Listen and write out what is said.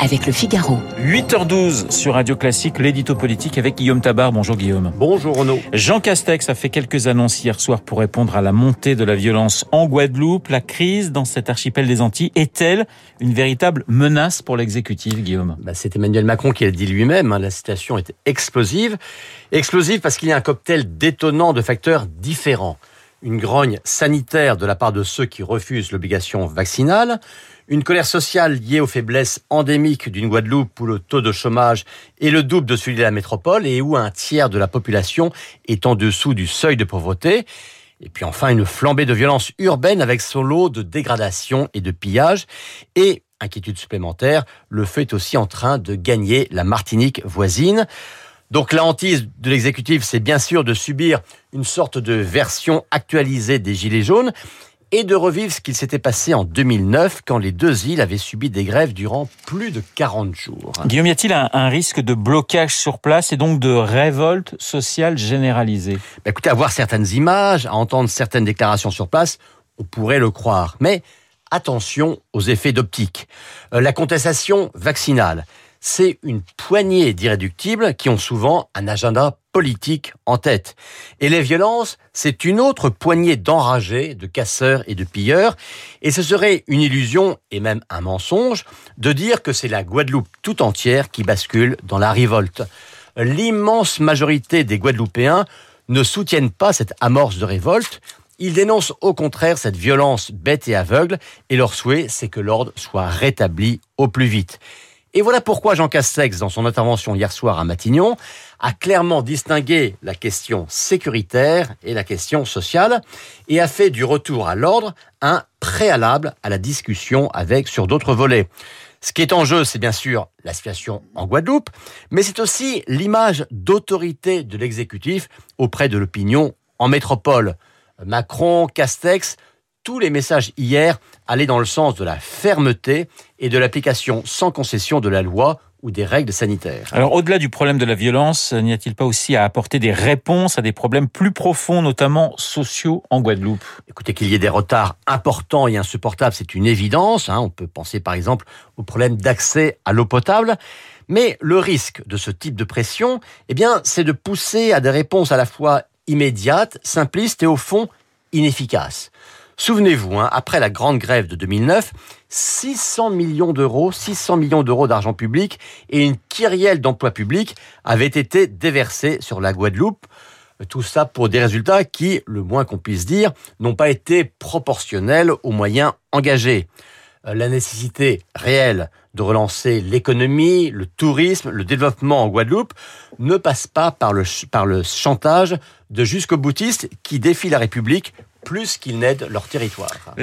avec le Figaro. 8h12 sur Radio Classique, l'édito politique avec Guillaume Tabar. Bonjour Guillaume. Bonjour Renaud. Jean Castex a fait quelques annonces hier soir pour répondre à la montée de la violence en Guadeloupe. La crise dans cet archipel des Antilles est-elle une véritable menace pour l'exécutif, Guillaume? Bah, C'est Emmanuel Macron qui l'a dit lui-même, hein, la situation est explosive. Explosive parce qu'il y a un cocktail détonnant de facteurs différents. Une grogne sanitaire de la part de ceux qui refusent l'obligation vaccinale, une colère sociale liée aux faiblesses endémiques d'une Guadeloupe où le taux de chômage est le double de celui de la métropole et où un tiers de la population est en dessous du seuil de pauvreté. Et puis enfin une flambée de violence urbaine avec son lot de dégradation et de pillage. Et, inquiétude supplémentaire, le feu est aussi en train de gagner la Martinique voisine. Donc la hantise de l'exécutif, c'est bien sûr de subir une sorte de version actualisée des Gilets jaunes et de revivre ce qu'il s'était passé en 2009 quand les deux îles avaient subi des grèves durant plus de 40 jours. Guillaume, y a-t-il un, risque de blocage sur place et donc de révolte sociale généralisée? Bah Écoutez, à voir certaines images, à entendre certaines déclarations sur place, on pourrait le croire. Mais attention aux effets d'optique. Euh, la contestation vaccinale, c'est une poignée d'irréductibles qui ont souvent un agenda politique en tête. Et les violences, c'est une autre poignée d'enragés, de casseurs et de pilleurs. Et ce serait une illusion et même un mensonge de dire que c'est la Guadeloupe tout entière qui bascule dans la révolte. L'immense majorité des Guadeloupéens ne soutiennent pas cette amorce de révolte. Ils dénoncent au contraire cette violence bête et aveugle et leur souhait, c'est que l'ordre soit rétabli au plus vite. Et voilà pourquoi Jean Castex, dans son intervention hier soir à Matignon, a clairement distingué la question sécuritaire et la question sociale et a fait du retour à l'ordre un préalable à la discussion avec sur d'autres volets. Ce qui est en jeu, c'est bien sûr la situation en Guadeloupe, mais c'est aussi l'image d'autorité de l'exécutif auprès de l'opinion en métropole. Macron, Castex tous les messages hier allaient dans le sens de la fermeté et de l'application sans concession de la loi ou des règles sanitaires. Alors au-delà du problème de la violence, n'y a-t-il pas aussi à apporter des réponses à des problèmes plus profonds, notamment sociaux en Guadeloupe? Écoutez, qu'il y ait des retards importants et insupportables, c'est une évidence. Hein. On peut penser par exemple au problème d'accès à l'eau potable. Mais le risque de ce type de pression, eh bien, c'est de pousser à des réponses à la fois immédiates, simplistes et au fond inefficaces. Souvenez-vous, hein, après la grande grève de 2009, 600 millions d'euros, 600 millions d'euros d'argent public et une kyrielle d'emplois publics avaient été déversés sur la Guadeloupe. Tout ça pour des résultats qui, le moins qu'on puisse dire, n'ont pas été proportionnels aux moyens engagés. La nécessité réelle de relancer l'économie, le tourisme, le développement en Guadeloupe ne passe pas par le, par le chantage de jusqu'au boutistes qui défient la République plus qu'ils n'aident leur territoire.